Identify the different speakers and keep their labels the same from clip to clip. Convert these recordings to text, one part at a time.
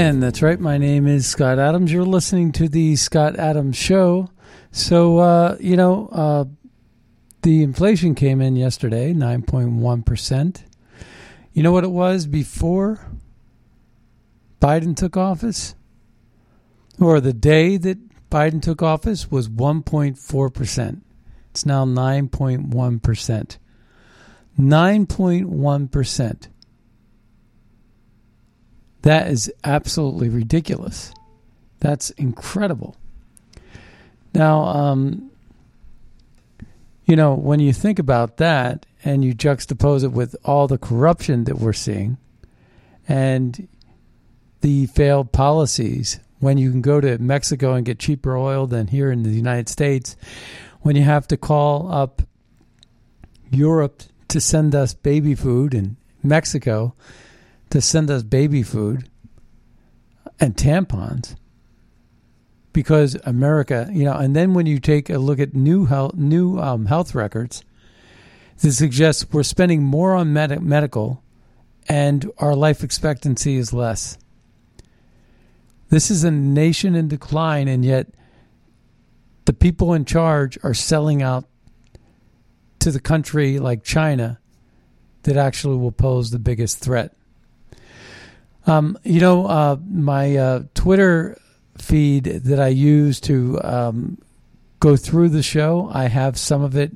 Speaker 1: And that's right. My name is Scott Adams. You're listening to the Scott Adams Show. So, uh, you know, uh, the inflation came in yesterday, 9.1%. You know what it was before Biden took office? Or the day that Biden took office was 1.4%. It's now 9.1%. 9.1%. That is absolutely ridiculous. That's incredible. Now, um, you know, when you think about that and you juxtapose it with all the corruption that we're seeing and the failed policies, when you can go to Mexico and get cheaper oil than here in the United States, when you have to call up Europe to send us baby food in Mexico to send us baby food and tampons because America, you know, and then when you take a look at new health, new um, health records, this suggests we're spending more on med- medical, and our life expectancy is less. This is a nation in decline, and yet the people in charge are selling out to the country like China that actually will pose the biggest threat. Um, you know, uh, my uh, Twitter feed that I use to um, go through the show, I have some of it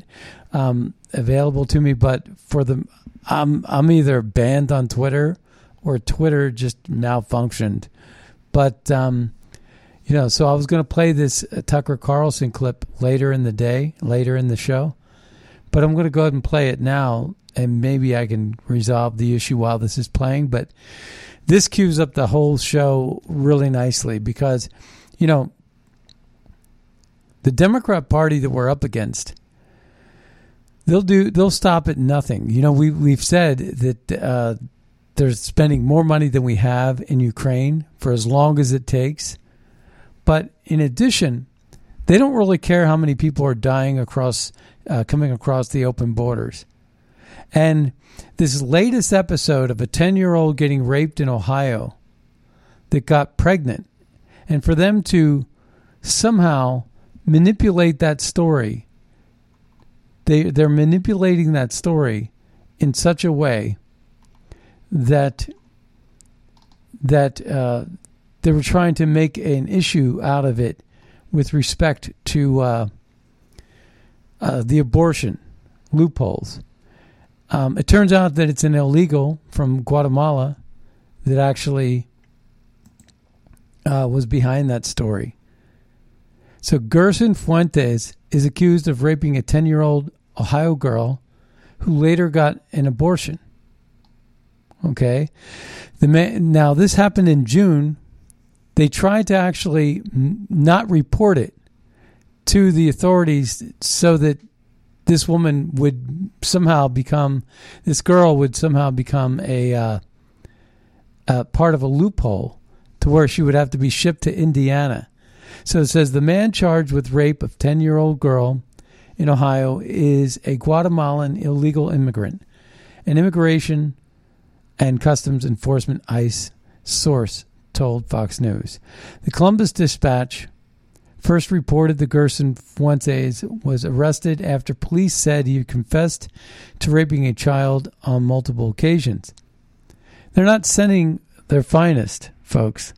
Speaker 1: um, available to me, but for the I'm I'm either banned on Twitter or Twitter just malfunctioned. But um, you know, so I was going to play this uh, Tucker Carlson clip later in the day, later in the show, but I'm going to go ahead and play it now, and maybe I can resolve the issue while this is playing. But this cues up the whole show really nicely because, you know, the Democrat Party that we're up against, they'll do they'll stop at nothing. You know, we we've said that uh, they're spending more money than we have in Ukraine for as long as it takes, but in addition, they don't really care how many people are dying across uh, coming across the open borders, and this latest episode of a 10 year old getting raped in Ohio that got pregnant, and for them to somehow manipulate that story, they, they're manipulating that story in such a way that that uh, they were trying to make an issue out of it with respect to uh, uh, the abortion loopholes. Um, it turns out that it's an illegal from Guatemala that actually uh, was behind that story. So Gerson Fuentes is accused of raping a 10 year old Ohio girl who later got an abortion. Okay. The man, now, this happened in June. They tried to actually n- not report it to the authorities so that this woman would somehow become this girl would somehow become a, uh, a part of a loophole to where she would have to be shipped to Indiana. So it says the man charged with rape of 10 year old girl in Ohio is a Guatemalan illegal immigrant. An immigration and customs enforcement ICE source told Fox News. The Columbus Dispatch first reported the Gerson Fuentes was arrested after police said he confessed to raping a child on multiple occasions. They're not sending their finest, folks.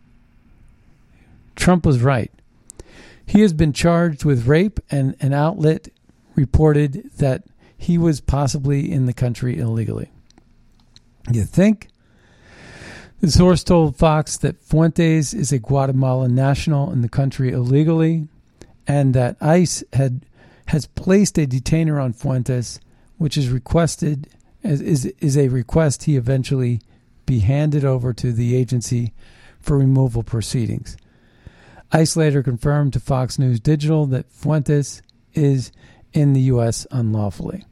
Speaker 1: Trump was right. He has been charged with rape, and an outlet reported that he was possibly in the country illegally. You think? The source told Fox that Fuentes is a Guatemalan national in the country illegally, and that ICE had has placed a detainer on Fuentes, which is requested is is a request he eventually be handed over to the agency for removal proceedings. ICE later confirmed to Fox News Digital that Fuentes is in the U.S. unlawfully.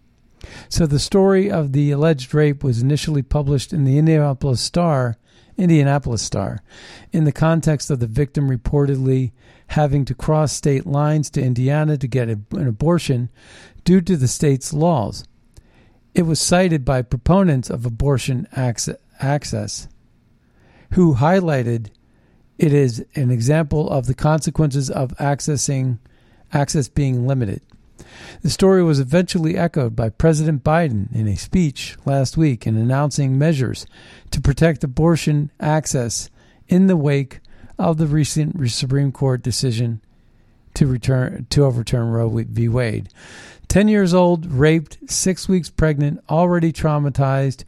Speaker 1: So the story of the alleged rape was initially published in the Indianapolis Star, Indianapolis Star, in the context of the victim reportedly having to cross state lines to Indiana to get an abortion due to the state's laws. It was cited by proponents of abortion access, who highlighted it is an example of the consequences of accessing access being limited. The story was eventually echoed by President Biden in a speech last week in announcing measures to protect abortion access in the wake of the recent Supreme Court decision to return to overturn Roe v. Wade. 10 years old, raped, 6 weeks pregnant, already traumatized,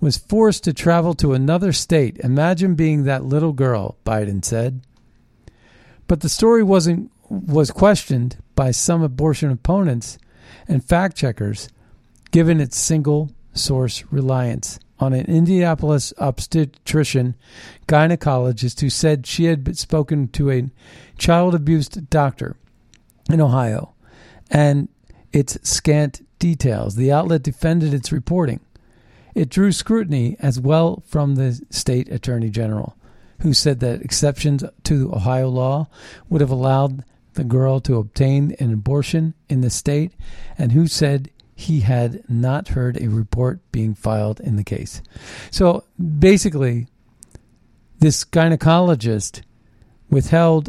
Speaker 1: was forced to travel to another state. Imagine being that little girl, Biden said. But the story wasn't was questioned by some abortion opponents and fact checkers given its single source reliance on an Indianapolis obstetrician gynecologist who said she had spoken to a child abused doctor in Ohio and its scant details. The outlet defended its reporting. It drew scrutiny as well from the state attorney general, who said that exceptions to Ohio law would have allowed the girl to obtain an abortion in the state, and who said he had not heard a report being filed in the case. So basically, this gynecologist withheld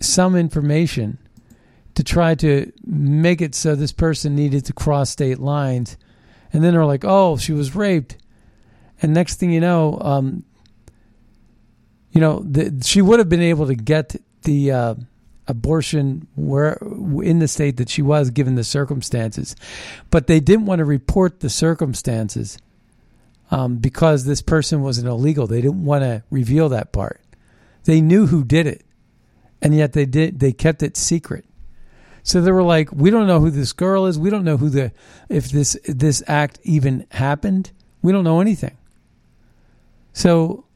Speaker 1: some information to try to make it so this person needed to cross state lines and then they're like, "Oh, she was raped," and next thing you know, um, you know, the, she would have been able to get the uh, abortion where in the state that she was, given the circumstances, but they didn't want to report the circumstances um, because this person was an illegal. They didn't want to reveal that part. They knew who did it, and yet they did. They kept it secret. So they were like, we don't know who this girl is. We don't know who the if this this act even happened. We don't know anything. So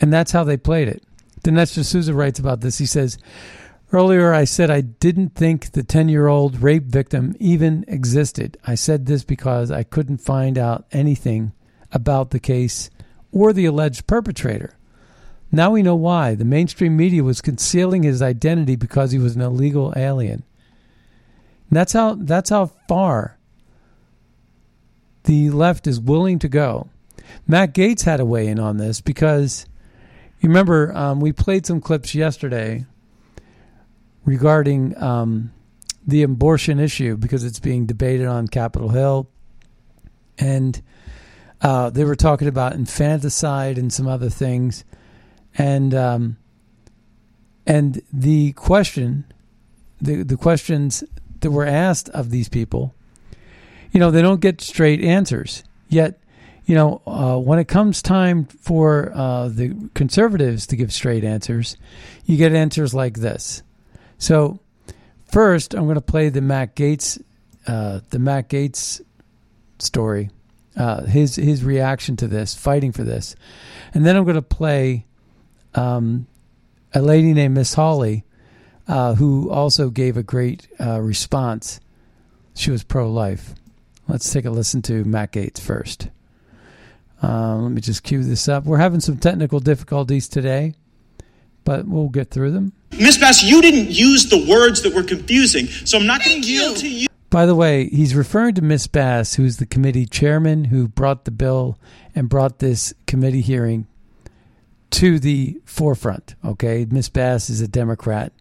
Speaker 1: and that's how they played it. Dinesh D'Souza writes about this. He says, Earlier, I said I didn't think the 10 year old rape victim even existed. I said this because I couldn't find out anything about the case or the alleged perpetrator. Now we know why. The mainstream media was concealing his identity because he was an illegal alien. And that's how that's how far the left is willing to go. Matt Gaetz had a weigh in on this because you remember um, we played some clips yesterday regarding um, the abortion issue because it's being debated on Capitol Hill, and uh, they were talking about infanticide and some other things and um, and the question, the the questions that were asked of these people, you know, they don't get straight answers. Yet, you know, uh, when it comes time for uh, the conservatives to give straight answers, you get answers like this. So, first, I'm going to play the Matt Gaetz, uh, the Matt Gaetz story, uh, his his reaction to this, fighting for this, and then I'm going to play um, a lady named Miss Hawley uh, who also gave a great uh, response. She was pro life. Let's take a listen to Matt Gaetz first. Uh, let me just cue this up. We're having some technical difficulties today, but we'll get through them.
Speaker 2: Miss Bass, you didn't use the words that were confusing, so I'm not going to yield to you.
Speaker 1: By the way, he's referring to Miss Bass, who's the committee chairman who brought the bill and brought this committee hearing to the forefront. Okay, Miss Bass is a Democrat,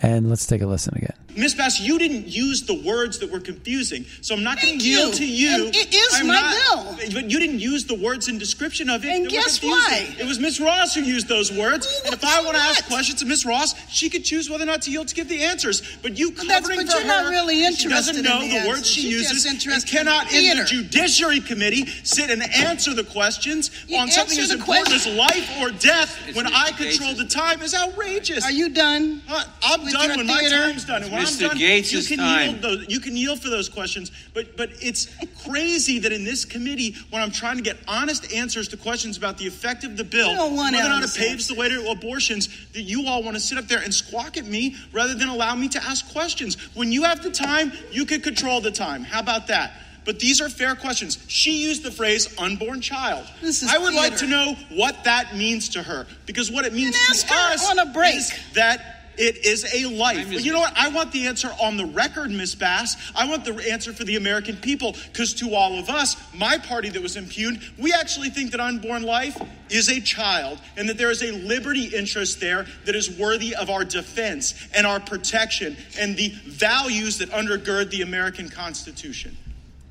Speaker 1: and let's take a listen again.
Speaker 2: Miss Bass, you didn't use the words that were confusing, so I'm not going to yield to you.
Speaker 3: And it is
Speaker 2: I'm
Speaker 3: my
Speaker 2: not-
Speaker 3: bill.
Speaker 2: But you didn't use the words in description of it.
Speaker 3: And
Speaker 2: that were
Speaker 3: guess
Speaker 2: confusing.
Speaker 3: why?
Speaker 2: It was Miss Ross who used those words.
Speaker 3: Well,
Speaker 2: and if I want to ask questions to Miss Ross, she could choose whether or not to yield to give the answers. But you
Speaker 3: But that's-
Speaker 2: covering
Speaker 3: but
Speaker 2: for
Speaker 3: you're not
Speaker 2: her,
Speaker 3: really
Speaker 2: she doesn't
Speaker 3: in
Speaker 2: know
Speaker 3: the
Speaker 2: the, words
Speaker 3: answers.
Speaker 2: she
Speaker 3: She's
Speaker 2: uses
Speaker 3: just
Speaker 2: and cannot
Speaker 3: in
Speaker 2: in the. Judiciary Committee sit and answer the questions
Speaker 3: You
Speaker 2: on something as
Speaker 3: the
Speaker 2: important as life or death
Speaker 4: It's
Speaker 2: when I control the time is outrageous.
Speaker 3: Are you done?
Speaker 2: Uh, I'm
Speaker 3: with
Speaker 2: done
Speaker 3: your
Speaker 2: when my
Speaker 3: theater?
Speaker 2: time's done. And when
Speaker 4: Mr.
Speaker 2: Done,
Speaker 4: Gaetz'
Speaker 2: you can
Speaker 4: time.
Speaker 2: yield those. You can yield for those questions. But but it's crazy that in this committee, when I'm trying to get honest answers to questions about the effect of the bill,
Speaker 3: You don't want
Speaker 2: whether or not it paves the way to abortions, that you all want to sit up there and squawk at me rather than allow me to ask questions. When you have the time, you can control the time. How about that? But these are fair questions. She used the phrase unborn child.
Speaker 3: This is
Speaker 2: I would like to know what that means to her. Because what it means
Speaker 3: Then ask
Speaker 2: to
Speaker 3: her
Speaker 2: us
Speaker 3: on a break.
Speaker 2: is that it is a life.
Speaker 4: Is-
Speaker 2: You know what? I want the answer on the record, Miss Bass. I want the answer for the American people. Because to all of us, my party that was impugned, we actually think that unborn life is a child and that there is a liberty interest there that is worthy of our defense and our protection and the values that undergird the American Constitution.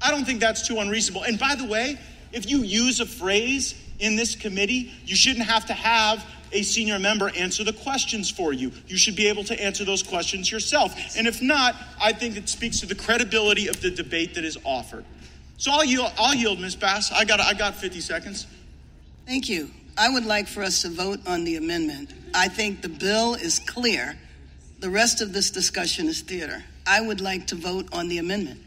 Speaker 2: I don't think that's too unreasonable. And by the way, if you use a phrase in this committee, you shouldn't have to have a senior member answer the questions for you. You should be able to answer those questions yourself. And if not, I think it speaks to the credibility of the debate that is offered. So I'll yield, I'll yield Ms. Bass. I got, I got 50 seconds.
Speaker 3: Thank you. I would like for us to vote on the amendment. I think the bill is clear. The rest of this discussion is theater. I would like to vote on the amendment.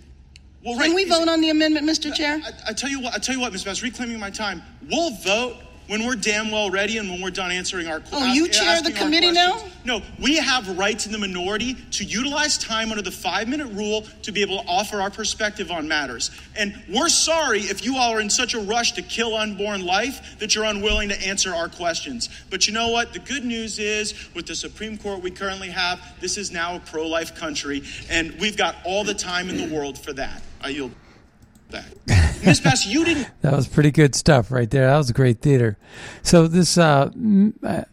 Speaker 2: Well,
Speaker 3: Can we vote on the amendment, Mr. Chair?
Speaker 2: I, I tell you what, I tell you what, Ms. Bass, reclaiming my time. We'll vote when we're damn well ready and when we're done answering our questions.
Speaker 3: Oh, you chair the committee
Speaker 2: now? No, we have rights in the minority to utilize time under the five minute rule to be able to offer our perspective on matters. And we're sorry if you all are in such a rush to kill unborn life that you're unwilling to answer our questions. But you know what? The good news is, with the Supreme Court we currently have, this is now a pro life country, and we've got all the time in the world for that. I yield back. Ms. Bass, you didn't
Speaker 1: That was pretty good stuff right there. That was great theater. So this, uh, m- I,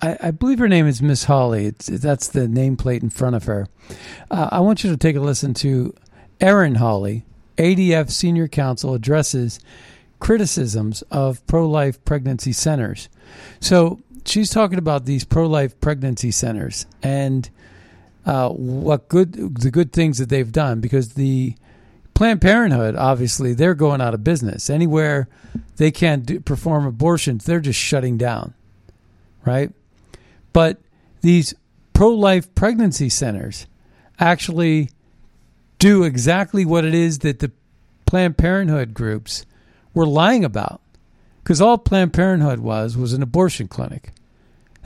Speaker 1: I believe her name is Miss Hawley. It's, that's the nameplate in front of her. Uh, I want you to take a listen to Erin Hawley, ADF Senior Counsel, addresses criticisms of pro-life pregnancy centers. So she's talking about these pro-life pregnancy centers and uh, what good the good things that they've done because the Planned Parenthood, obviously, they're going out of business. Anywhere they can't do, perform abortions, they're just shutting down, right? But these pro life pregnancy centers actually do exactly what it is that the Planned Parenthood groups were lying about. Because all Planned Parenthood was was an abortion clinic.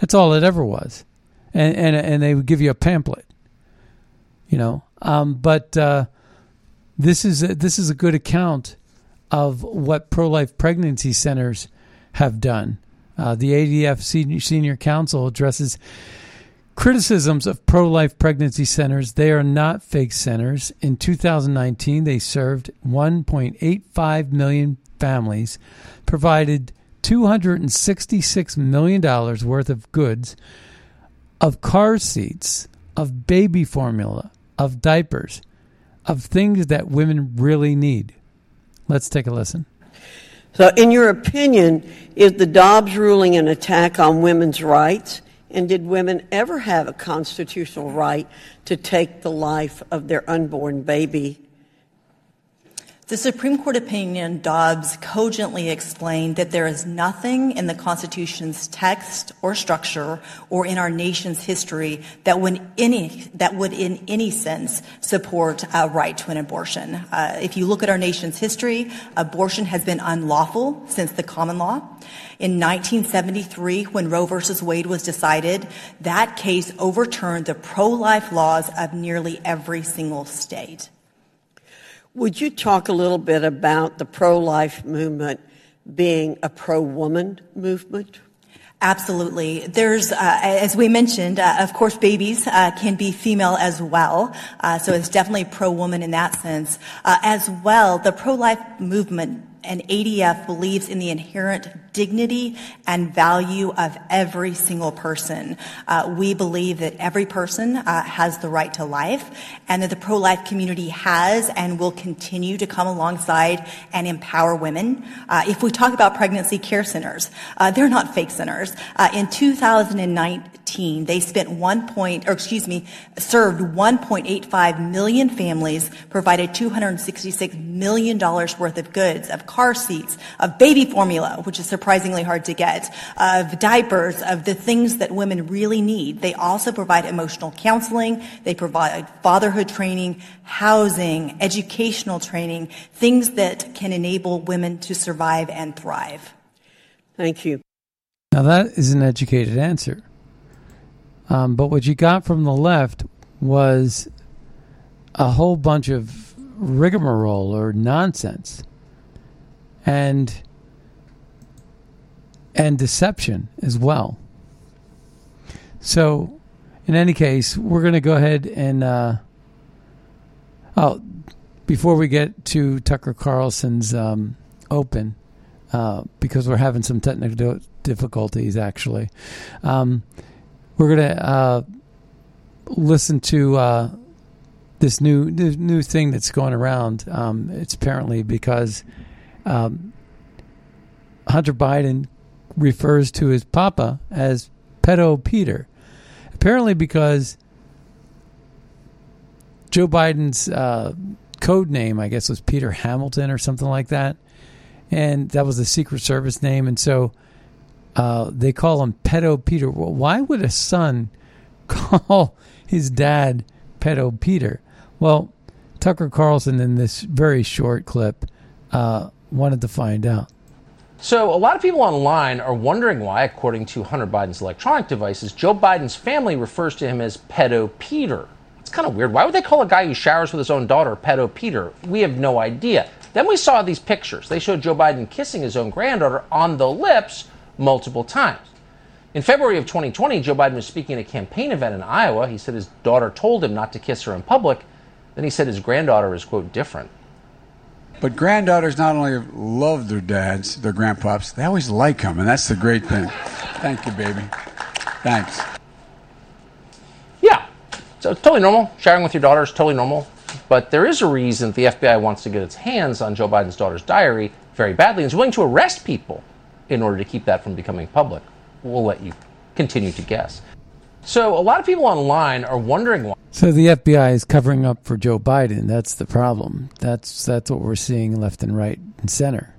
Speaker 1: That's all it ever was. And, and, and they would give you a pamphlet, you know. Um, but. Uh, this is a, this is a good account of what pro life pregnancy centers have done. Uh, the ADF senior, senior Counsel addresses criticisms of pro life pregnancy centers. They are not fake centers. In 2019, they served 1.85 million families, provided $266 million worth of goods, of car seats, of baby formula, of diapers of things that women really need. Let's take a listen.
Speaker 5: So, in your opinion, is the Dobbs ruling an attack on women's rights? And did women ever have a constitutional right to take the life of their unborn baby?
Speaker 4: The Supreme Court opinion Dobbs cogently explained that there is nothing in the Constitution's text or structure or in our nation's history that would, any, that would in any sense support a right to an abortion. Uh, if you look at our nation's history, abortion has been unlawful since the common law. In 1973, when Roe v. Wade was decided, that case overturned the pro life laws of nearly every single state.
Speaker 5: Would you talk a little bit about the pro life movement being a pro woman movement?
Speaker 4: Absolutely. There's, uh, as we mentioned, uh, of course, babies uh, can be female as well. Uh, so it's definitely pro woman in that sense. Uh, as well, the pro life movement and ADF believes in the inherent dignity and value of every single person. Uh, we believe that every person uh, has the right to life and that the pro life community has and will continue to come alongside and empower women. Uh, if we talk about pregnancy care centers, uh, they're not fake centers. Uh, in 2009, they spent one point, or excuse me, served 1.85 million families, provided $266 million worth of goods, of car seats, of baby formula, which is surprisingly hard to get, of diapers, of the things that women really need. They also provide emotional counseling. They provide fatherhood training, housing, educational training, things that can enable women to survive and thrive.
Speaker 5: Thank you.
Speaker 1: Now, that is an educated answer. Um, but what you got from the left was a whole bunch of rigmarole or nonsense and and deception as well. So, in any case, we're going to go ahead and uh, oh, before we get to Tucker Carlson's um, open, uh, because we're having some technical difficulties actually, um, we're going to uh, listen to uh, this new, new new thing that's going around. Um, it's apparently because um, Hunter Biden refers to his papa as pedo Peter. Apparently, because Joe Biden's uh, code name, I guess, was Peter Hamilton or something like that, and that was the Secret Service name, and so uh, they call him pedo Peter. Why would a son call his dad pedo Peter? Well, Tucker Carlson in this very short clip uh, wanted to find out.
Speaker 6: So, a lot of people online are wondering why, according to Hunter Biden's electronic devices, Joe Biden's family refers to him as Pedo Peter. It's kind of weird. Why would they call a guy who showers with his own daughter Pedo Peter? We have no idea. Then we saw these pictures. They showed Joe Biden kissing his own granddaughter on the lips multiple times. In February of 2020, Joe Biden was speaking at a campaign event in Iowa. He said his daughter told him not to kiss her in public. Then he said his granddaughter is, quote, different.
Speaker 7: But granddaughters not only love their dads, their grandpops, they always like them, and that's the great thing. Thank you, baby. Thanks.
Speaker 6: Yeah, so it's totally normal. Sharing with your daughter is totally normal. But there is a reason the FBI wants to get its hands on Joe Biden's daughter's diary very badly and is willing to arrest people in order to keep that from becoming public. We'll let you continue to guess. So a lot of people online are wondering why.
Speaker 1: So the FBI is covering up for Joe Biden. That's the problem. That's that's what we're seeing left and right and center.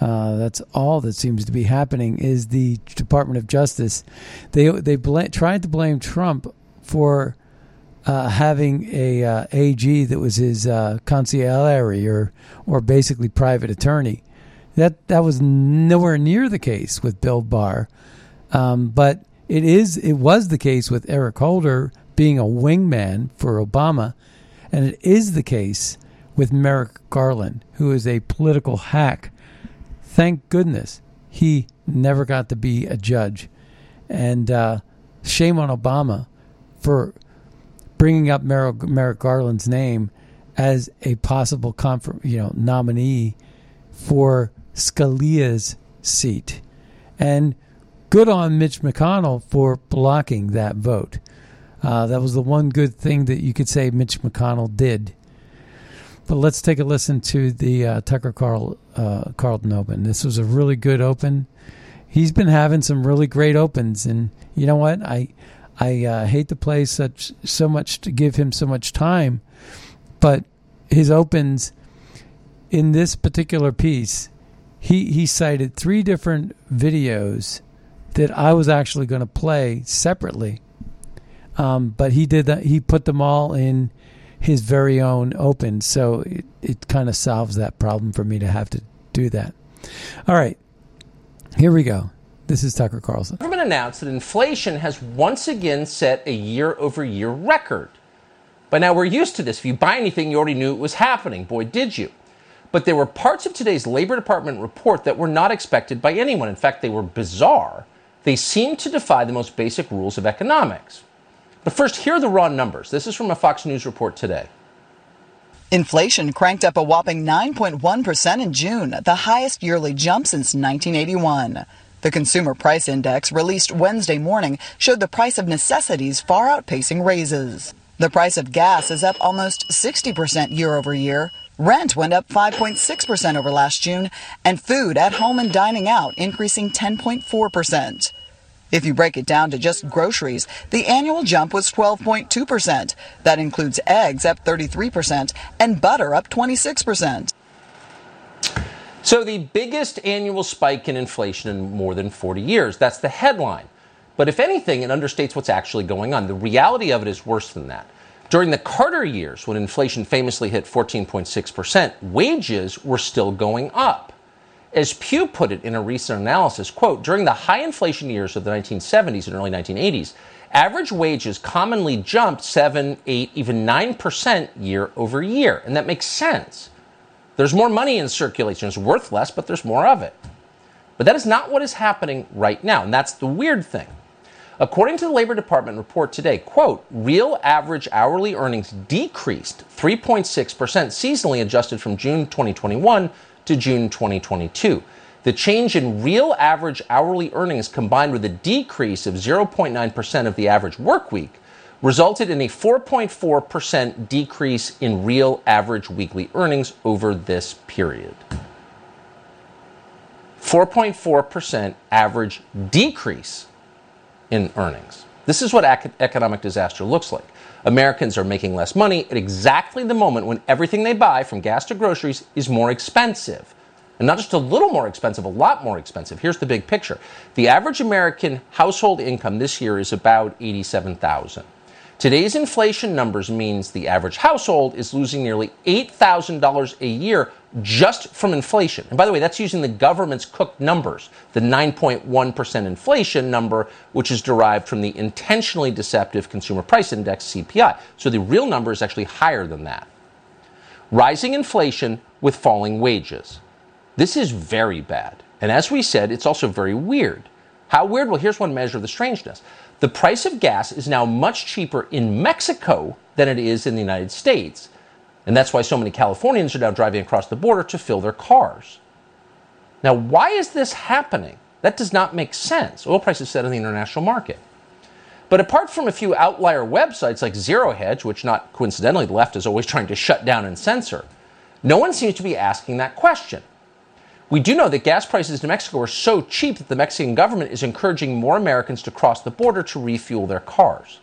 Speaker 1: Uh, that's all that seems to be happening. Is the Department of Justice? They they bl- tried to blame Trump for uh, having a uh, AG that was his uh, or or basically private attorney. That that was nowhere near the case with Bill Barr, um, but it is it was the case with Eric Holder being a wingman for Obama, and it is the case with Merrick Garland, who is a political hack. Thank goodness he never got to be a judge, and uh, shame on Obama for bringing up Merrick, Merrick Garland's name as a possible conf- you know nominee for Scalia's seat, and good on Mitch McConnell for blocking that vote. Uh, that was the one good thing that you could say Mitch McConnell did. But let's take a listen to the uh, Tucker Carl, uh, Carlton Open. This was a really good open. He's been having some really great opens, and you know what? I I uh, hate to play such so much to give him so much time, but his opens in this particular piece, he he cited three different videos that I was actually going to play separately. Um, but he did that. He put them all in his very own open, so it, it kind of solves that problem for me to have to do that. All right, here we go. This is Tucker Carlson.
Speaker 6: The government announced that inflation has once again set a year over year record. By now, we're used to this. If you buy anything, you already knew it was happening. Boy, did you. But there were parts of today's Labor Department report that were not expected by anyone. In fact, they were bizarre. They seemed to defy the most basic rules of economics. But first, here are the raw numbers. This is from a Fox News report today.
Speaker 8: Inflation cranked up a whopping 9.1% in June, the highest yearly jump since 1981. The Consumer Price Index, released Wednesday morning, showed the price of necessities far outpacing raises. The price of gas is up almost 60% year over year. Rent went up 5.6% over last June, and food at home and dining out increasing 10.4%. If you break it down to just groceries, the annual jump was 12.2%. That includes eggs up 33% and butter up 26%.
Speaker 6: So, the biggest annual spike in inflation in more than 40 years. That's the headline. But if anything, it understates what's actually going on. The reality of it is worse than that. During the Carter years, when inflation famously hit 14.6%, wages were still going up. As Pew put it in a recent analysis, quote, during the high inflation years of the 1970s and early 1980s, average wages commonly jumped 7, 8, even 9% year over year. And that makes sense. There's more money in circulation. It's worth less, but there's more of it. But that is not what is happening right now. And that's the weird thing. According to the Labor Department report today, quote, real average hourly earnings decreased 3.6% seasonally adjusted from June 2021 to June 2022. The change in real average hourly earnings combined with a decrease of 0.9% of the average work week resulted in a 4.4% decrease in real average weekly earnings over this period. 4.4% average decrease in earnings. This is what economic disaster looks like. Americans are making less money at exactly the moment when everything they buy, from gas to groceries, is more expensive. And not just a little more expensive, a lot more expensive. Here's the big picture. The average American household income this year is about 87,000. Today's inflation numbers means the average household is losing nearly $8,000 a year just from inflation. And by the way, that's using the government's cooked numbers, the 9.1% inflation number, which is derived from the intentionally deceptive consumer price index, CPI. So the real number is actually higher than that. Rising inflation with falling wages. This is very bad. And as we said, it's also very weird. How weird? Well, here's one measure of the strangeness. The price of gas is now much cheaper in Mexico than it is in the United States. And that's why so many Californians are now driving across the border to fill their cars. Now, why is this happening? That does not make sense. Oil prices set in the international market. But apart from a few outlier websites like Zero Hedge, which not coincidentally the left is always trying to shut down and censor, no one seems to be asking that question. We do know that gas prices in Mexico are so cheap that the Mexican government is encouraging more Americans to cross the border to refuel their cars.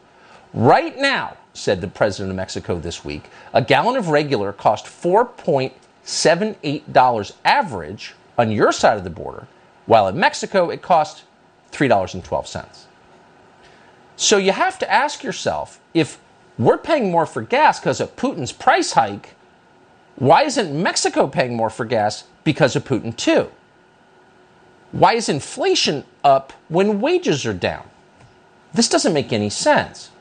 Speaker 6: Right now, said the president of Mexico this week, a gallon of regular cost $4.78 average on your side of the border, while in Mexico it cost $3.12. So you have to ask yourself if we're paying more for gas because of Putin's price hike, why isn't Mexico paying more for gas because of Putin too. Why is inflation up when wages are down? This doesn't make any sense.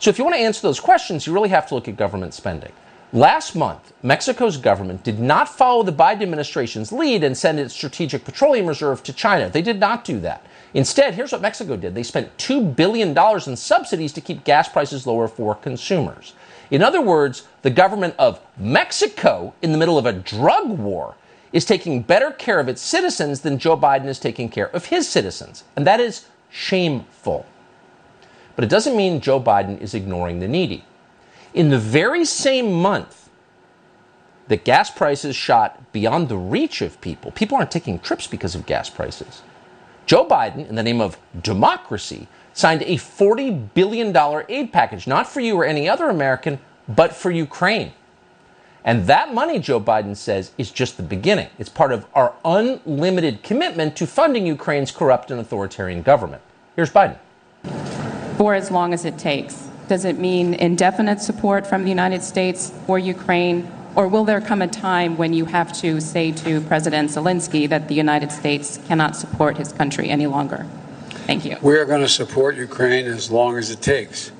Speaker 6: So, if you want to answer those questions, you really have to look at government spending. Last month, Mexico's government did not follow the Biden administration's lead and send its strategic petroleum reserve to China. They did not do that. Instead, here's what Mexico did they spent $2 billion in subsidies to keep gas prices lower for consumers. In other words, the government of Mexico, in the middle of a drug war, is taking better care of its citizens than Joe Biden is taking care of his citizens. And that is shameful. But it doesn't mean Joe Biden is ignoring the needy. In the very same month that gas prices shot beyond the reach of people, people aren't taking trips because of gas prices. Joe Biden, in the name of democracy, signed a $40 billion aid package, not for you or any other American, but for Ukraine. And that money, Joe Biden says, is just the beginning. It's part of our unlimited commitment to funding Ukraine's corrupt and authoritarian government. Here's Biden.
Speaker 9: For as long as it takes. Does it mean indefinite support from the United States for Ukraine? Or will there come a time when you have to say to President Zelensky that the United States cannot support his country any longer? Thank you.
Speaker 7: We are going to support Ukraine as long as it takes.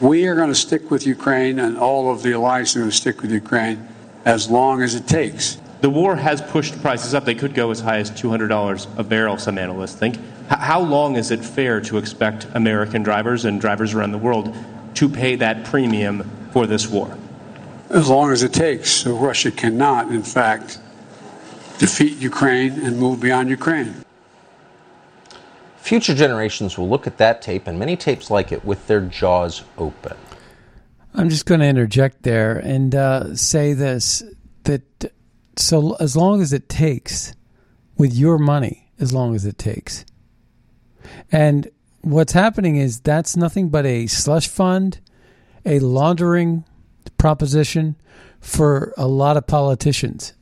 Speaker 7: We are going to stick with Ukraine, and all of the alliance are going to stick with Ukraine as long as it takes.
Speaker 10: The war has pushed prices up. They could go as high as $200 a barrel, some analysts think. H- how long is it fair to expect American drivers and drivers around the world to pay that premium for this war?
Speaker 7: As long as it takes. So Russia cannot, in fact, defeat Ukraine and move beyond Ukraine.
Speaker 6: Future generations will look at that tape and many tapes like it with their jaws open.
Speaker 1: I'm just going to interject there and uh, say this that so as long as it takes with your money, as long as it takes. And what's happening is that's nothing but a slush fund, a laundering proposition for a lot of politicians.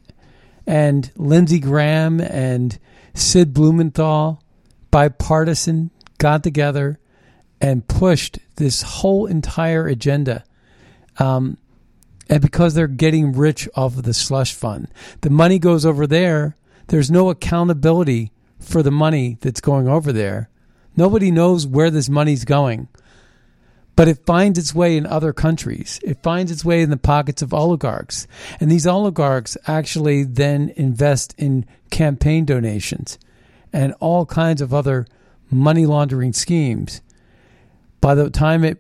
Speaker 1: And Lindsey Graham and Sid Blumenthal, bipartisan, got together and pushed this whole entire agenda. Um, and because they're getting rich off of the slush fund, the money goes over there. There's no accountability for the money that's going over there. Nobody knows where this money's going. But it finds its way in other countries. It finds its way in the pockets of oligarchs. And these oligarchs actually then invest in campaign donations and all kinds of other money laundering schemes. By the time it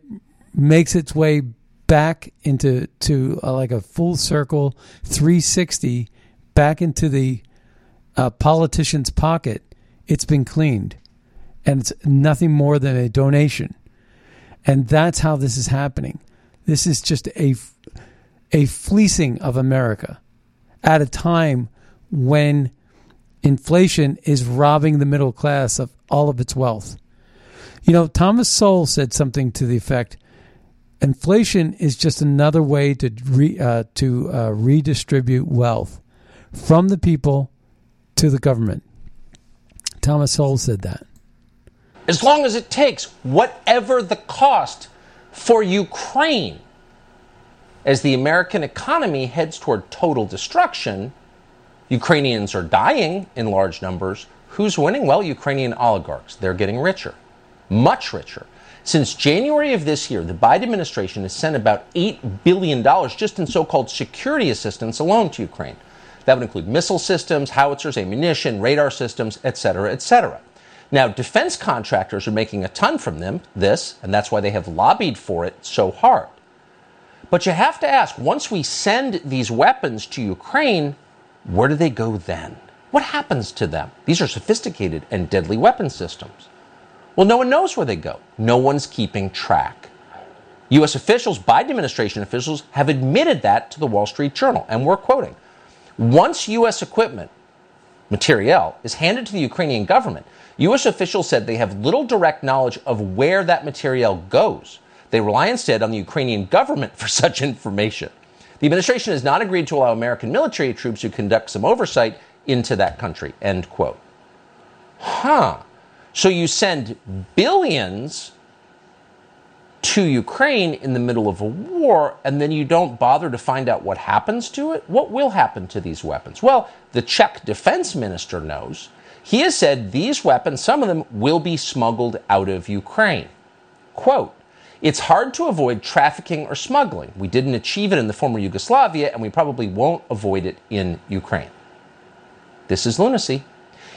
Speaker 1: makes its way back into to uh, like a full circle 360 back into the uh, politician's pocket, it's been cleaned. And it's nothing more than a donation. And that's how this is happening. This is just a, a fleecing of America at a time when inflation is robbing the middle class of all of its wealth. You know, Thomas Sowell said something to the effect inflation is just another way to, re, uh, to uh, redistribute wealth from the people to the government. Thomas Sowell said that
Speaker 6: as long as it takes, whatever the cost for Ukraine. As the American economy heads toward total destruction, Ukrainians are dying in large numbers. Who's winning? Well, Ukrainian oligarchs. They're getting richer, much richer. Since January of this year, the Biden administration has sent about $8 billion just in so called security assistance alone to Ukraine. That would include missile systems, howitzers, ammunition, radar systems, etc., etc. Now, defense contractors are making a ton from them, this, and that's why they have lobbied for it so hard. But you have to ask once we send these weapons to Ukraine, where do they go then? What happens to them? These are sophisticated and deadly weapon systems. Well, no one knows where they go. No one's keeping track. U.S. officials, Biden administration officials, have admitted that to the Wall Street Journal, and we're quoting. Once U.S. equipment, materiel, is handed to the Ukrainian government, U.S. officials said they have little direct knowledge of where that materiel goes. They rely instead on the Ukrainian government for such information. The administration has not agreed to allow American military troops to conduct some oversight into that country. End quote. Huh. So you send billions to Ukraine in the middle of a war, and then you don't bother to find out what happens to it? What will happen to these weapons? Well, the Czech defense minister knows. He has said these weapons, some of them, will be smuggled out of Ukraine. Quote, it's hard to avoid trafficking or smuggling. We didn't achieve it in the former Yugoslavia, and we probably won't avoid it in Ukraine. This is lunacy.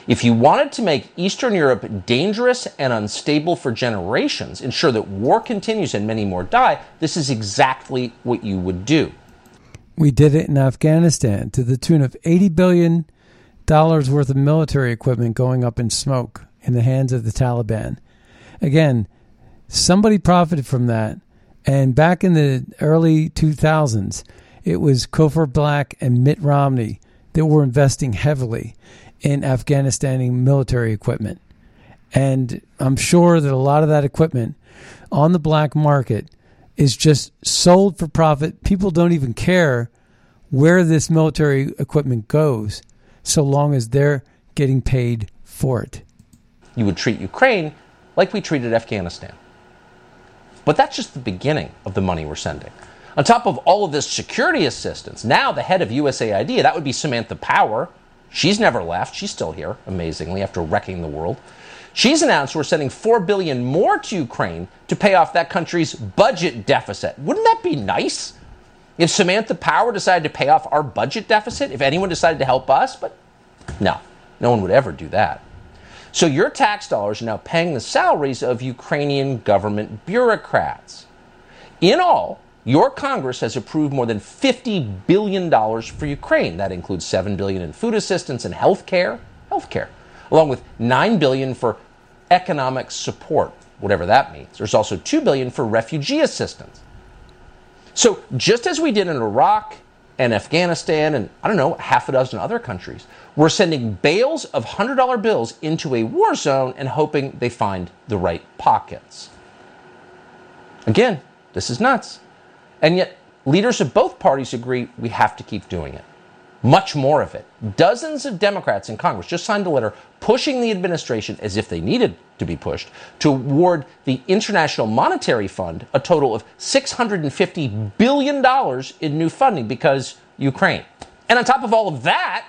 Speaker 6: If you wanted to make Eastern Europe dangerous and unstable for generations, ensure that war continues and many more die, this is exactly what you would do.
Speaker 1: We did it in Afghanistan to the tune of 80 billion dollars worth of military equipment going up in smoke in the hands of the Taliban. Again, somebody profited from that. And back in the early 2000s, it was Cofer Black and Mitt Romney that were investing heavily in Afghanistan military equipment. And I'm sure that a lot of that equipment on the black market is just sold for profit. People don't even care where this military equipment goes so long as they're getting paid for it.
Speaker 6: You would treat Ukraine like we treated Afghanistan. But that's just the beginning of the money we're sending. On top of all of this security assistance, now the head of USAID, that would be Samantha Power. She's never left. She's still here, amazingly, after wrecking the world. She's announced we're sending 4 billion more to Ukraine to pay off that country's budget deficit. Wouldn't that be nice? If Samantha Power decided to pay off our budget deficit, if anyone decided to help us, but no, no one would ever do that. So your tax dollars are now paying the salaries of Ukrainian government bureaucrats. In all, your Congress has approved more than $50 billion for Ukraine. That includes 7 billion in food assistance and health care, health care, along with 9 billion for economic support, whatever that means. There's also 2 billion for refugee assistance. So just as we did in Iraq and Afghanistan and I don't know, half a dozen other countries, we're sending bales of $100 bills into a war zone and hoping they find the right pockets. Again, this is nuts. And yet, leaders of both parties agree we have to keep doing it. Much more of it. Dozens of Democrats in Congress just signed a letter pushing the administration, as if they needed to be pushed, to award the International Monetary Fund a total of $650 billion in new funding because Ukraine. And on top of all of that,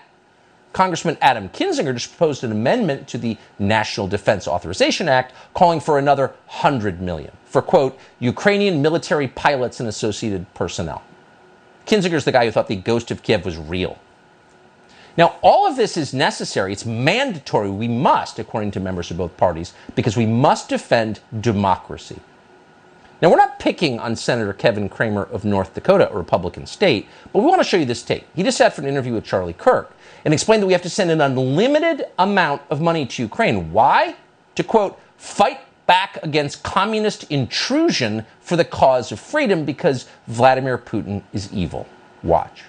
Speaker 6: Congressman Adam Kinzinger just proposed an amendment to the National Defense Authorization Act calling for another 100 million for quote Ukrainian military pilots and associated personnel. Kinzinger's the guy who thought the ghost of Kiev was real. Now, all of this is necessary. It's mandatory. We must, according to members of both parties, because we must defend democracy. Now, we're not picking on Senator Kevin Cramer of North Dakota, a Republican state, but we want to show you this tape. He just sat for an interview with Charlie Kirk and explained that we have to send an unlimited amount of money to Ukraine. Why? To quote, fight back against communist intrusion for the cause of freedom because Vladimir Putin is evil. Watch.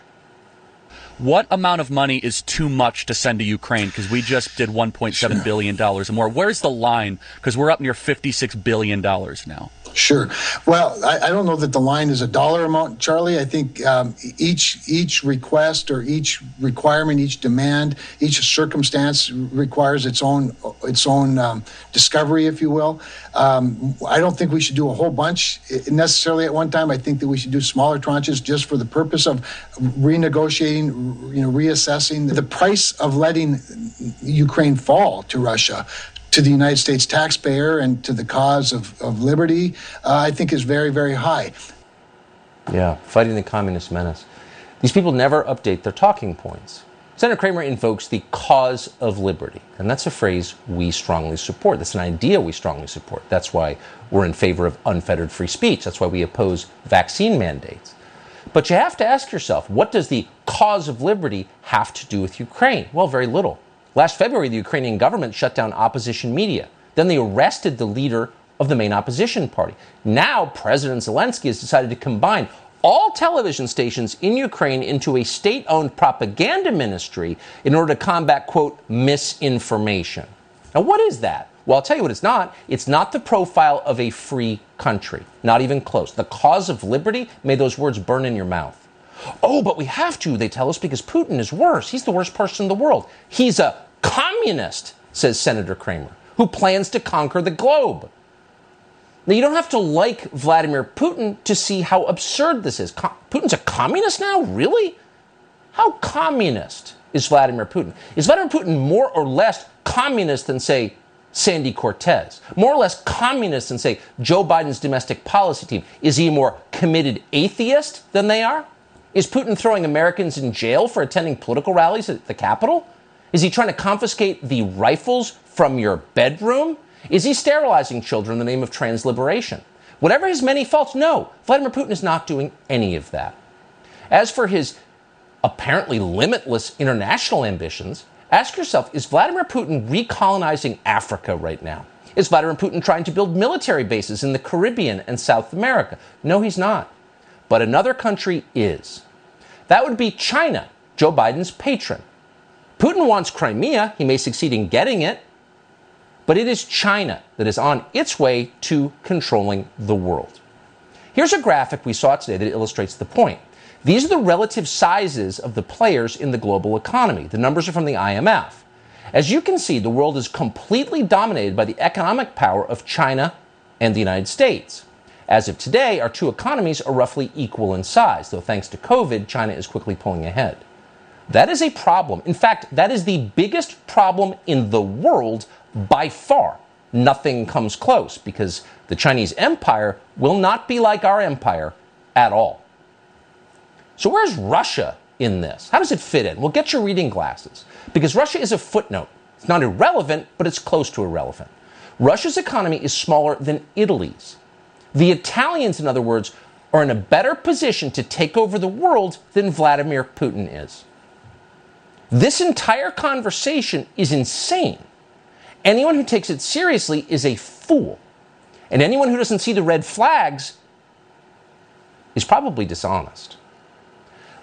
Speaker 11: What amount of money is too much to send to Ukraine? Because we just did $1.7 billion and more. Where's the line? Because we're up near $56 billion now.
Speaker 12: Sure. Well, I, I, don't know that the line is a dollar amount, Charlie. I think um, each each request or each requirement, each demand, each circumstance requires its own its own um, discovery, if you will. Um, I don't think we should do a whole bunch necessarily at one time. I think that we should do smaller tranches just for the purpose of renegotiating, you know, reassessing the price of letting Ukraine fall to Russia to the United States taxpayer and to the cause of, of liberty, uh, I think is very, very high.
Speaker 6: Yeah, fighting the communist menace. These people never update their talking points. Senator Cramer invokes the cause of liberty, and that's a phrase we strongly support. That's an idea we strongly support. That's why we're in favor of unfettered free speech. That's why we oppose vaccine mandates. But you have to ask yourself what does the cause of liberty have to do with Ukraine? Well, very little. Last February, the Ukrainian government shut down opposition media. Then they arrested the leader of the main opposition party. Now, President Zelensky has decided to combine all television stations in Ukraine into a state owned propaganda ministry in order to combat, quote, misinformation. Now, what is that? Well, I'll tell you what it's not. It's not the profile of a free country, not even close. The cause of liberty, may those words burn in your mouth. Oh, but we have to, they tell us, because Putin is worse. He's the worst person in the world. He's a communist, says Senator Cramer, who plans to conquer the globe. Now, you don't have to like Vladimir Putin to see how absurd this is. Putin's a communist now? Really? How communist is Vladimir Putin? Is Vladimir Putin more or less communist than, say, Sandy Cortez? More or less communist than, say, Joe Biden's domestic policy team? Is he a more committed atheist than they are? Is Putin throwing Americans in jail for attending political rallies at the Capitol? Is he trying to confiscate the rifles from your bedroom? Is he sterilizing children in the name of trans liberation? Whatever his many faults, no, Vladimir Putin is not doing any of that. As for his apparently limitless international ambitions, ask yourself is Vladimir Putin recolonizing Africa right now? Is Vladimir Putin trying to build military bases in the Caribbean and South America? No, he's not. But another country is. That would be China, Joe Biden's patron. Putin wants Crimea. He may succeed in getting it. But it is China that is on its way to controlling the world. Here's a graphic we saw today that illustrates the point. These are the relative sizes of the players in the global economy. The numbers are from the IMF. As you can see, the world is completely dominated by the economic power of China and the United States. As of today, our two economies are roughly equal in size, though thanks to COVID, China is quickly pulling ahead. That is a problem. In fact, that is the biggest problem in the world by far. Nothing comes close because the Chinese empire will not be like our empire at all. So, where's Russia in this? How does it fit in? Well, get your reading glasses because Russia is a footnote. It's not irrelevant, but it's close to irrelevant. Russia's economy is smaller than Italy's. The Italians, in other words, are in a better position to take over the world than Vladimir Putin is. This entire conversation is insane. Anyone who takes it seriously is a fool. And anyone who doesn't see the red flags is probably dishonest.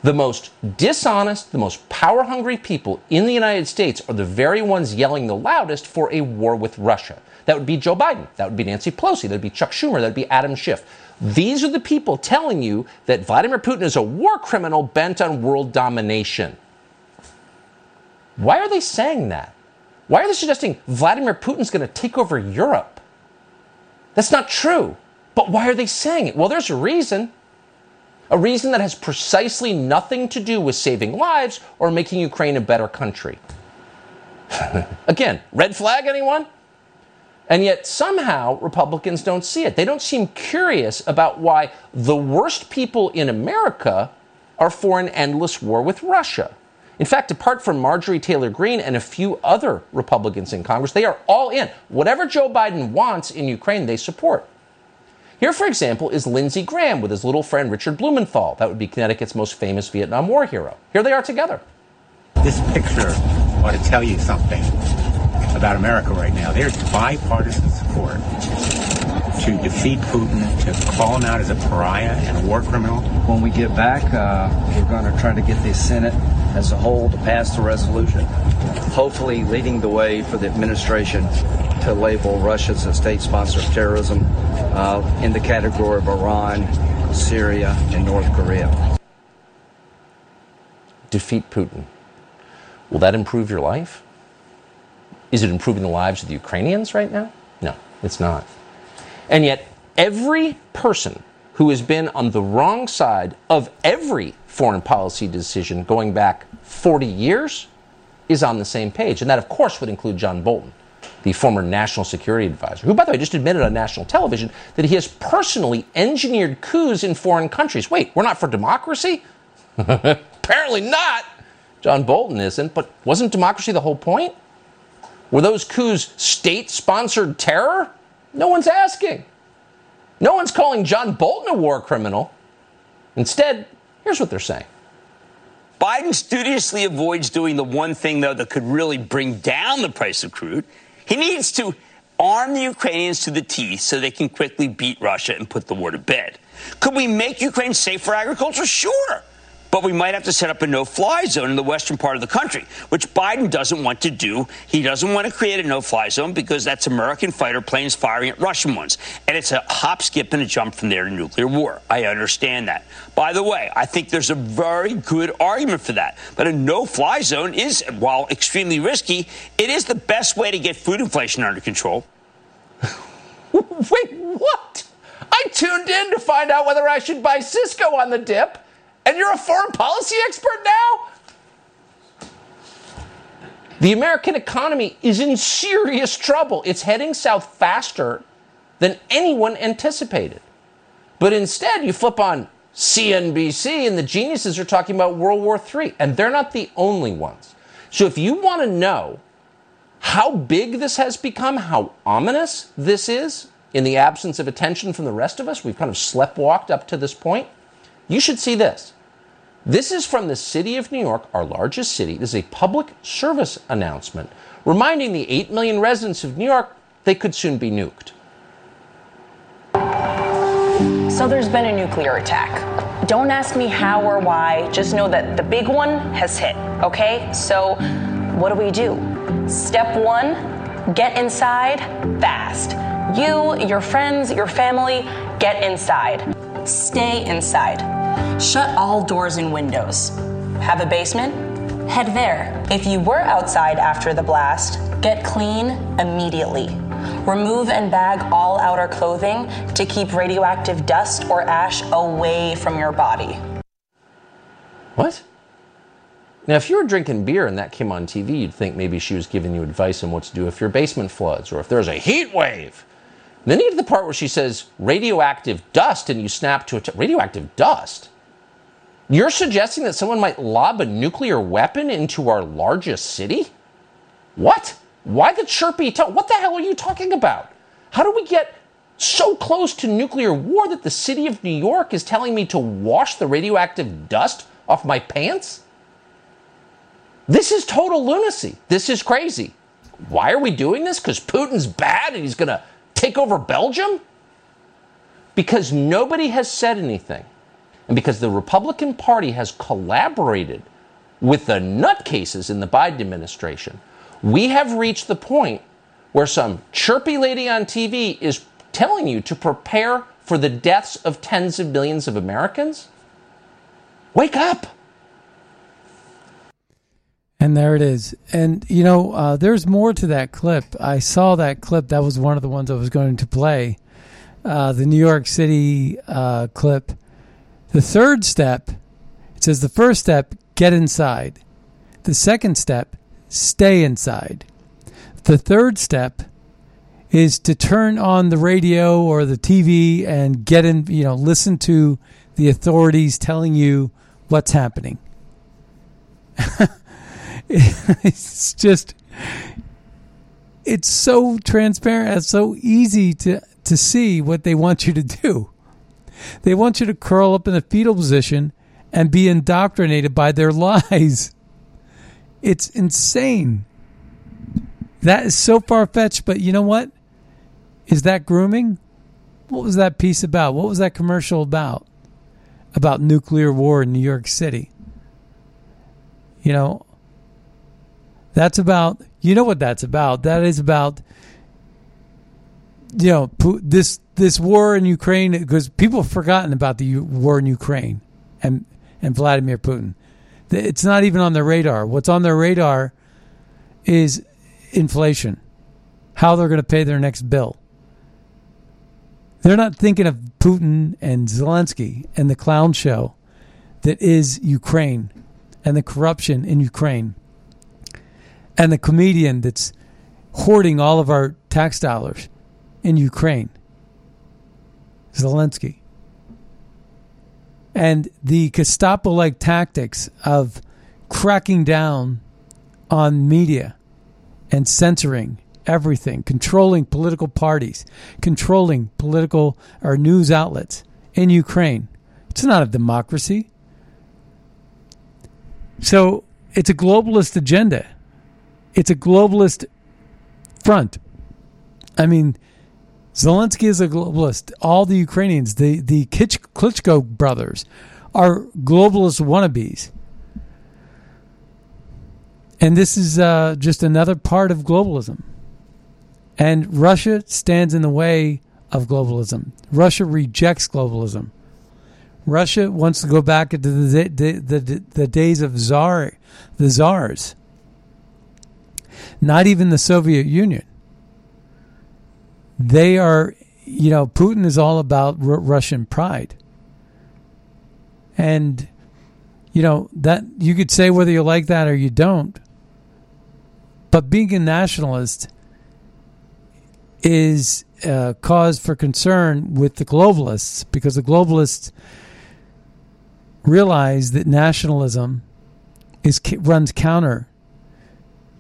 Speaker 6: The most dishonest, the most power hungry people in the United States are the very ones yelling the loudest for a war with Russia. That would be Joe Biden. That would be Nancy Pelosi. That would be Chuck Schumer. That would be Adam Schiff. These are the people telling you that Vladimir Putin is a war criminal bent on world domination. Why are they saying that? Why are they suggesting Vladimir Putin's going to take over Europe? That's not true. But why are they saying it? Well, there's a reason. A reason that has precisely nothing to do with saving lives or making Ukraine a better country. Again, red flag, anyone? And yet, somehow, Republicans don't see it. They don't seem curious about why the worst people in America are for an endless war with Russia. In fact, apart from Marjorie Taylor Greene and a few other Republicans in Congress, they are all in. Whatever Joe Biden wants in Ukraine, they support. Here, for example, is Lindsey Graham with his little friend Richard Blumenthal. That would be Connecticut's most famous Vietnam War hero. Here they are together.
Speaker 13: This picture ought to tell you something about America right now. There's bipartisan support to defeat Putin, to call him out as a pariah and a war criminal.
Speaker 14: When we get back, uh, we're going to try to get the Senate as a whole to pass the resolution, hopefully leading the way for the administration to label Russia as a state sponsor of terrorism uh, in the category of Iran, Syria, and North Korea.
Speaker 6: Defeat Putin. Will that improve your life? Is it improving the lives of the Ukrainians right now? No, it's not. And yet, every person who has been on the wrong side of every foreign policy decision going back 40 years is on the same page. And that, of course, would include John Bolton, the former national security advisor, who, by the way, just admitted on national television that he has personally engineered coups in foreign countries. Wait, we're not for democracy? Apparently not. John Bolton isn't, but wasn't democracy the whole point? Were those coups state sponsored terror? No one's asking. No one's calling John Bolton a war criminal. Instead, here's what they're saying.
Speaker 15: Biden studiously avoids doing the one thing, though, that could really bring down the price of crude. He needs to arm the Ukrainians to the teeth so they can quickly beat Russia and put the war to bed. Could we make Ukraine safe for agriculture? Sure but we might have to set up a no fly zone in the western part of the country, which Biden doesn't want to do. He doesn't want to create a no fly zone because that's American fighter planes firing at Russian ones. And it's a hop, skip, and a jump from there to nuclear war. I understand that. By the way, I think there's a very good argument for that. But a no fly zone is, while extremely risky, it is the best way to get food inflation under control.
Speaker 6: Wait, what? I tuned in to find out whether I should buy Cisco on the dip. And you're a foreign policy expert now? The American economy is in serious trouble. It's heading south faster than anyone anticipated. But instead, you flip on CNBC and the geniuses are talking about World War III, and they're not the only ones. So if you want to know how big this has become, how ominous this is in the absence of attention from the rest of us, we've kind of sleptwalked up to this point, you should see this. This is from the city of New York, our largest city. This is a public service announcement reminding the 8 million residents of New York they could soon be nuked.
Speaker 16: So there's been a nuclear attack. Don't ask me how or why, just know that the big one has hit, okay? So what do we do? Step one get inside fast. You, your friends, your family, get inside. Stay inside. Shut all doors and windows. Have a basement? Head there. If you were outside after the blast, get clean immediately. Remove and bag all outer clothing to keep radioactive dust or ash away from your body.
Speaker 6: What? Now, if you were drinking beer and that came on TV, you'd think maybe she was giving you advice on what to do if your basement floods or if there's a heat wave. Then you get to the part where she says radioactive dust and you snap to it. Radioactive dust? You're suggesting that someone might lob a nuclear weapon into our largest city? What? Why the chirpy tone? What the hell are you talking about? How do we get so close to nuclear war that the city of New York is telling me to wash the radioactive dust off my pants? This is total lunacy. This is crazy. Why are we doing this? Because Putin's bad and he's going to take over Belgium? Because nobody has said anything. And because the Republican Party has collaborated with the nutcases in the Biden administration, we have reached the point where some chirpy lady on TV is telling you to prepare for the deaths of tens of millions of Americans? Wake up!
Speaker 1: And there it is. And, you know, uh, there's more to that clip. I saw that clip. That was one of the ones I was going to play. Uh, the New York City uh, clip. The third step, it says the first step, get inside. The second step, stay inside. The third step is to turn on the radio or the TV and get in, you know, listen to the authorities telling you what's happening. it's just it's so transparent it's so easy to to see what they want you to do. They want you to curl up in a fetal position and be indoctrinated by their lies. It's insane. That is so far-fetched but you know what? Is that grooming? What was that piece about? What was that commercial about? About nuclear war in new york city. You know that's about you know what that's about. That is about you know this this war in Ukraine because people have forgotten about the war in Ukraine and and Vladimir Putin. It's not even on their radar. What's on their radar is inflation, how they're going to pay their next bill. They're not thinking of Putin and Zelensky and the clown show that is Ukraine and the corruption in Ukraine and the comedian that's hoarding all of our tax dollars in Ukraine, Zelensky. And the Gestapo like tactics of cracking down on media and censoring everything, controlling political parties, controlling political or news outlets in Ukraine. It's not a democracy. So it's a globalist agenda. It's a globalist front. I mean, Zelensky is a globalist. All the Ukrainians, the the Klitschko brothers, are globalist wannabes. And this is uh, just another part of globalism. And Russia stands in the way of globalism. Russia rejects globalism. Russia wants to go back into the the, the, the, days of czar, the czars not even the Soviet Union. They are, you know, Putin is all about R- Russian pride. And, you know, that you could say whether you like that or you don't. But being a nationalist is a cause for concern with the globalists because the globalists realize that nationalism is runs counter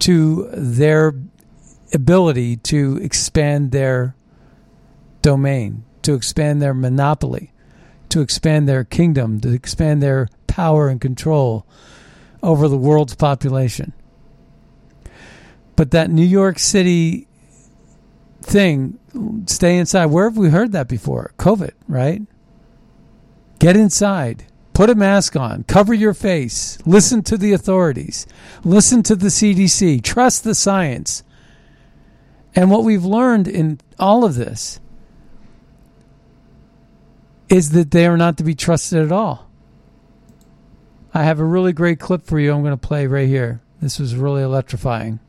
Speaker 1: to their ability to expand their domain, to expand their monopoly, to expand their kingdom, to expand their power and control over the world's population. But that New York City thing, stay inside. Where have we heard that before? COVID, right? Get inside. Put a mask on, cover your face, listen to the authorities, listen to the CDC, trust the science. And what we've learned in all of this is that they are not to be trusted at all. I have a really great clip for you. I'm going to play right here. This was really electrifying.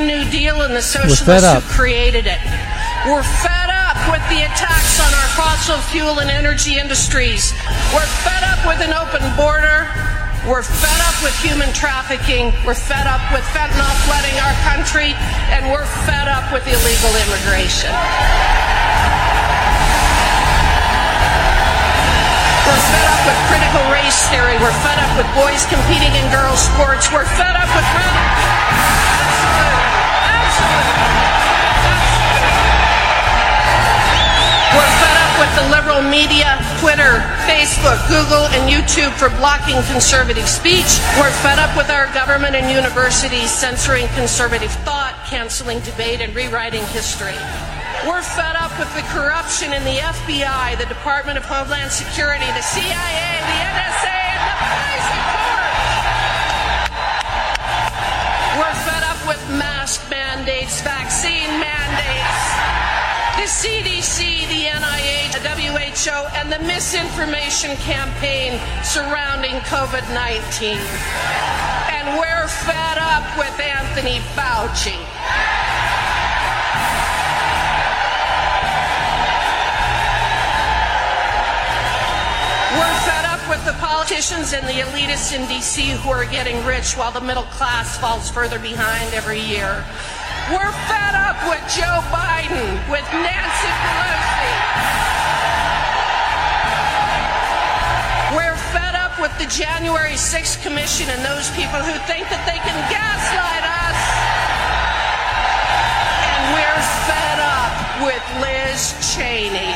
Speaker 17: Green New Deal and the
Speaker 1: fed
Speaker 17: socialists
Speaker 1: up.
Speaker 17: who created it. We're fed up with the attacks on our fossil fuel and energy industries. We're fed up with an open border. We're fed up with human trafficking. We're fed up with fentanyl flooding our country. And we're fed up with illegal immigration. We're fed up with critical race theory. We're fed up with boys competing in girls' sports. We're fed up with. We're fed up with the liberal media, Twitter, Facebook, Google, and YouTube for blocking conservative speech. We're fed up with our government and universities censoring conservative thought, canceling debate, and rewriting history. We're fed up with the corruption in the FBI, the Department of Homeland Security, the CIA, the NSA, and the FISA mandates, vaccine mandates, the CDC, the NIH, the WHO, and the misinformation campaign surrounding COVID 19. And we're fed up with Anthony Fauci. We're fed up with the politicians and the elitists in D.C. who are getting rich while the middle class falls further behind every year. We're fed up with Joe Biden, with Nancy Pelosi. We're fed up with the January 6th Commission and those people who think that they can gaslight us. And we're fed up with Liz Cheney.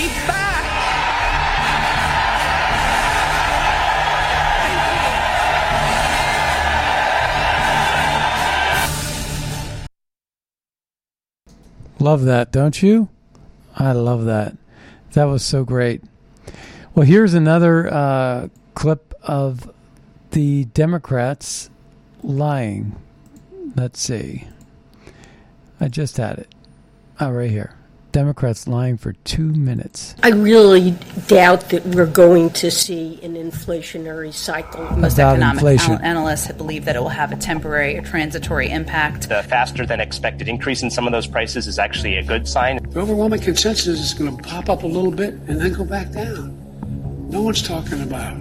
Speaker 17: Country back.
Speaker 1: Love that, don't you? I love that. That was so great. Well, here's another uh, clip of the Democrats lying. Let's see. I just had it. Oh, right here. Democrats lying for two minutes.
Speaker 18: I really doubt that we're going to see an inflationary cycle.
Speaker 19: Most
Speaker 1: About
Speaker 19: economic
Speaker 1: inflation.
Speaker 19: anal- analysts believe that it will have a temporary or transitory impact.
Speaker 20: The faster than expected increase in some of those prices is actually a good sign.
Speaker 7: The overwhelming consensus is going to pop up a little bit and then go back down. No one's talking about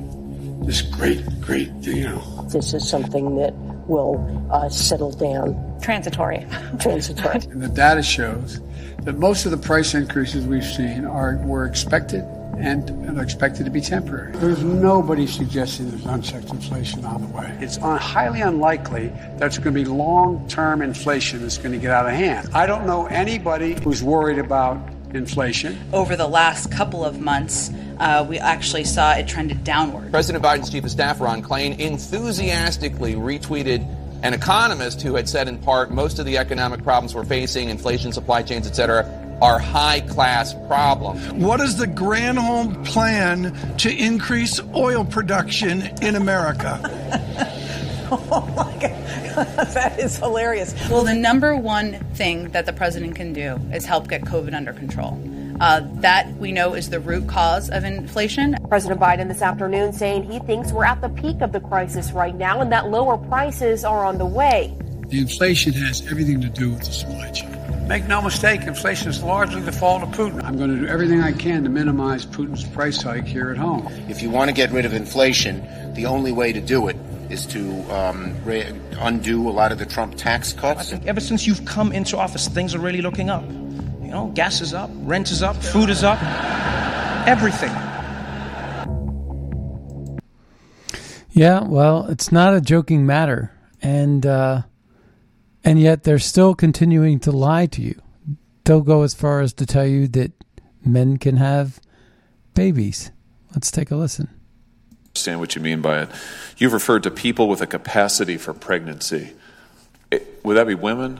Speaker 7: this great, great, you know.
Speaker 18: This is something that will uh, settle down.
Speaker 19: Transitory.
Speaker 18: Transitory.
Speaker 7: And the data shows that most of the price increases we've seen are were expected and, and are expected to be temporary. There's nobody suggesting there's unchecked inflation on the way. It's un- highly unlikely there's going to be long-term inflation that's going to get out of hand. I don't know anybody who's worried about inflation.
Speaker 19: Over the last couple of months, uh, we actually saw it trended downward.
Speaker 21: President Biden's chief of staff, Ron Klain, enthusiastically retweeted an economist who had said in part most of the economic problems we're facing, inflation, supply chains, etc., are high class problems.
Speaker 22: What is the Granholm plan to increase oil production in America? oh my God.
Speaker 19: that is hilarious. Well, the number one thing that the president can do is help get COVID under control. Uh, that we know is the root cause of inflation.
Speaker 23: President Biden this afternoon saying he thinks we're at the peak of the crisis right now and that lower prices are on the way.
Speaker 7: The inflation has everything to do with the supply chain. Make no mistake, inflation is largely the fault of Putin. I'm going to do everything I can to minimize Putin's price hike here at home.
Speaker 24: If you want to get rid of inflation, the only way to do it is to um, re- undo a lot of the Trump tax cuts.
Speaker 25: Ever since you've come into office, things are really looking up. You know, gas is up, rent is up, food is up, everything.
Speaker 1: Yeah, well, it's not a joking matter, and uh, and yet they're still continuing to lie to you. They'll go as far as to tell you that men can have babies. Let's take a listen.
Speaker 26: understand what you mean by it. You've referred to people with a capacity for pregnancy. It- would that be women?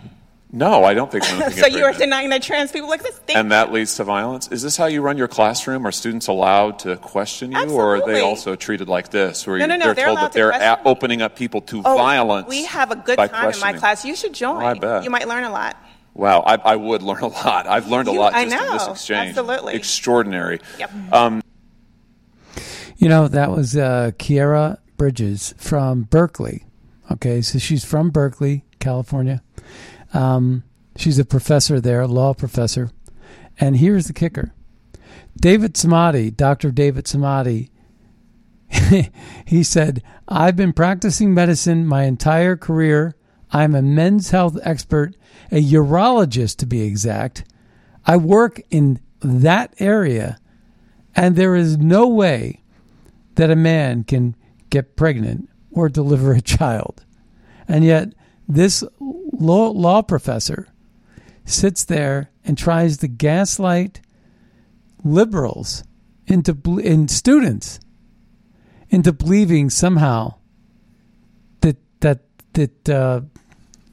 Speaker 26: No, I don't think women can
Speaker 27: so you are denying that trans people exist? Thank
Speaker 26: and that leads to violence. Is this how you run your classroom? Are students allowed to question you, or are they also treated like this, where
Speaker 27: No, no, no,
Speaker 26: they're
Speaker 27: they're
Speaker 26: told that
Speaker 27: to
Speaker 26: they're a- opening up people to
Speaker 27: Oh,
Speaker 26: violence?
Speaker 27: We have a good time in my class. You should join.
Speaker 26: Oh, I bet.
Speaker 27: You might learn a lot.
Speaker 26: Wow, I, I would learn a lot. I've learned a
Speaker 27: You-
Speaker 26: lot
Speaker 27: I
Speaker 26: just in this
Speaker 27: know,
Speaker 26: exchange.
Speaker 27: absolutely.
Speaker 26: extraordinary.
Speaker 27: Yep.
Speaker 26: Um,
Speaker 1: You know, that was uh, Khiara Bridges from Berkeley. Okay, so she's from Berkeley, California. Um, she's a professor there, a law professor. And here's the kicker David Samadi, Dr. David Samadi, he said, I've been practicing medicine my entire career. I'm a men's health expert, a urologist to be exact. I work in that area, and there is no way that a man can get pregnant or deliver a child. And yet, this law, law professor sits there and tries to gaslight liberals into in students into believing somehow that that that uh,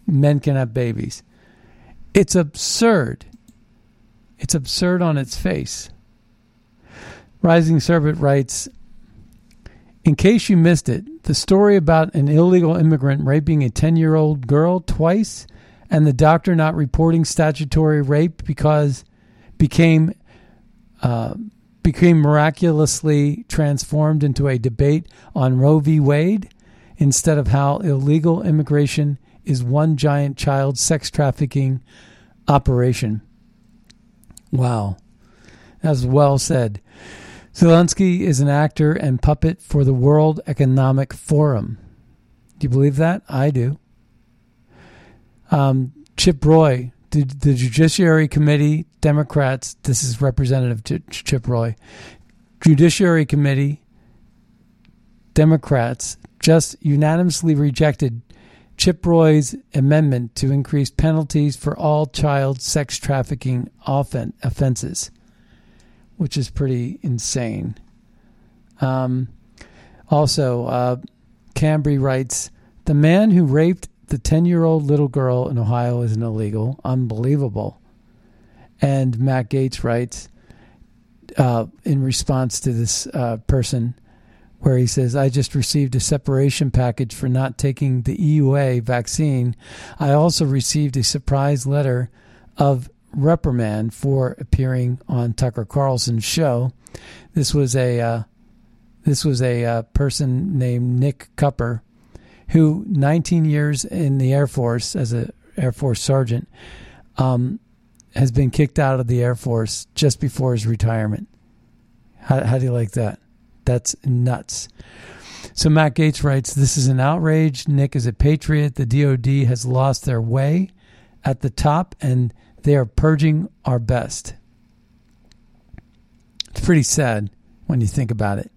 Speaker 1: men can have babies. It's absurd. It's absurd on its face. Rising Servant writes In case you missed it, the story about an illegal immigrant raping a 10 year old girl twice and the doctor not reporting statutory rape because became uh, became miraculously transformed into a debate on Roe v. Wade instead of how illegal immigration is one giant child sex trafficking operation. Wow. That's well said. Zelensky is an actor and puppet for the World Economic Forum. Do you believe that? I do. Um, Chip Roy, the, the Judiciary Committee, Democrats, this is Representative Ch- Chip Roy, Judiciary Committee, Democrats just unanimously rejected Chip Roy's amendment to increase penalties for all child sex trafficking offen- offenses, which is pretty insane. Um, also, uh, Cambry writes The man who raped the 10 year old little girl in Ohio is an illegal. Unbelievable. And Matt Gaetz writes uh, in response to this uh, person where he says, I just received a separation package for not taking the EUA vaccine. I also received a surprise letter of reprimand for appearing on Tucker Carlson's show. This was a uh, this was a uh, person named Nick Cupper, who 19 years in the Air Force as an Air Force sergeant, um, has been kicked out of the Air Force just before his retirement. How, how do you like that? That's nuts. So Matt Gaetz writes, "This is an outrage. Nick is a patriot. The DoD has lost their way at the top, and they are purging our best." It's pretty sad when you think about it.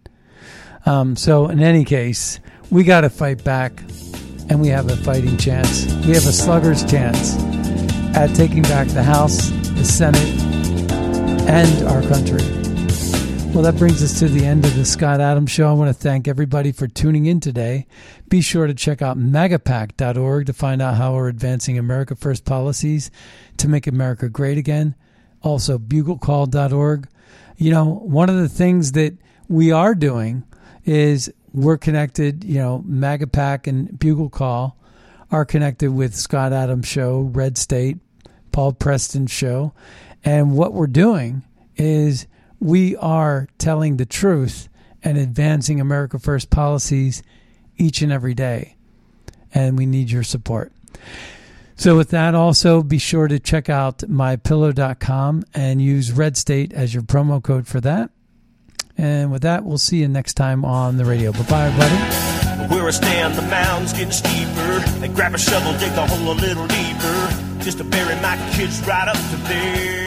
Speaker 1: Um, so, in any case, we got to fight back, and we have a fighting chance. We have a slugger's chance at taking back the House, the Senate, and our country. Well, that brings us to the end of the Scott Adams Show. I want to thank everybody for tuning in today. Be sure to check out magapack.org to find out how we're advancing America First policies to make America great again. Also, buglecall.org. You know, one of the things that we are doing is we're connected, you know, MAGA Pack and Bugle Call are connected with Scott Adams Show, Red State, Paul Preston Show. And what we're doing is we are telling the truth and advancing America First policies each and every day. And we need your support. So, with that, also be sure to check out mypillow.com and use Red State as your promo code for that. And with that, we'll see you next time on the radio. Bye bye, everybody.
Speaker 21: Where I stand, the mound's getting steeper. They grab a shovel, dig the hole a little deeper, just to bury my kids right up to there.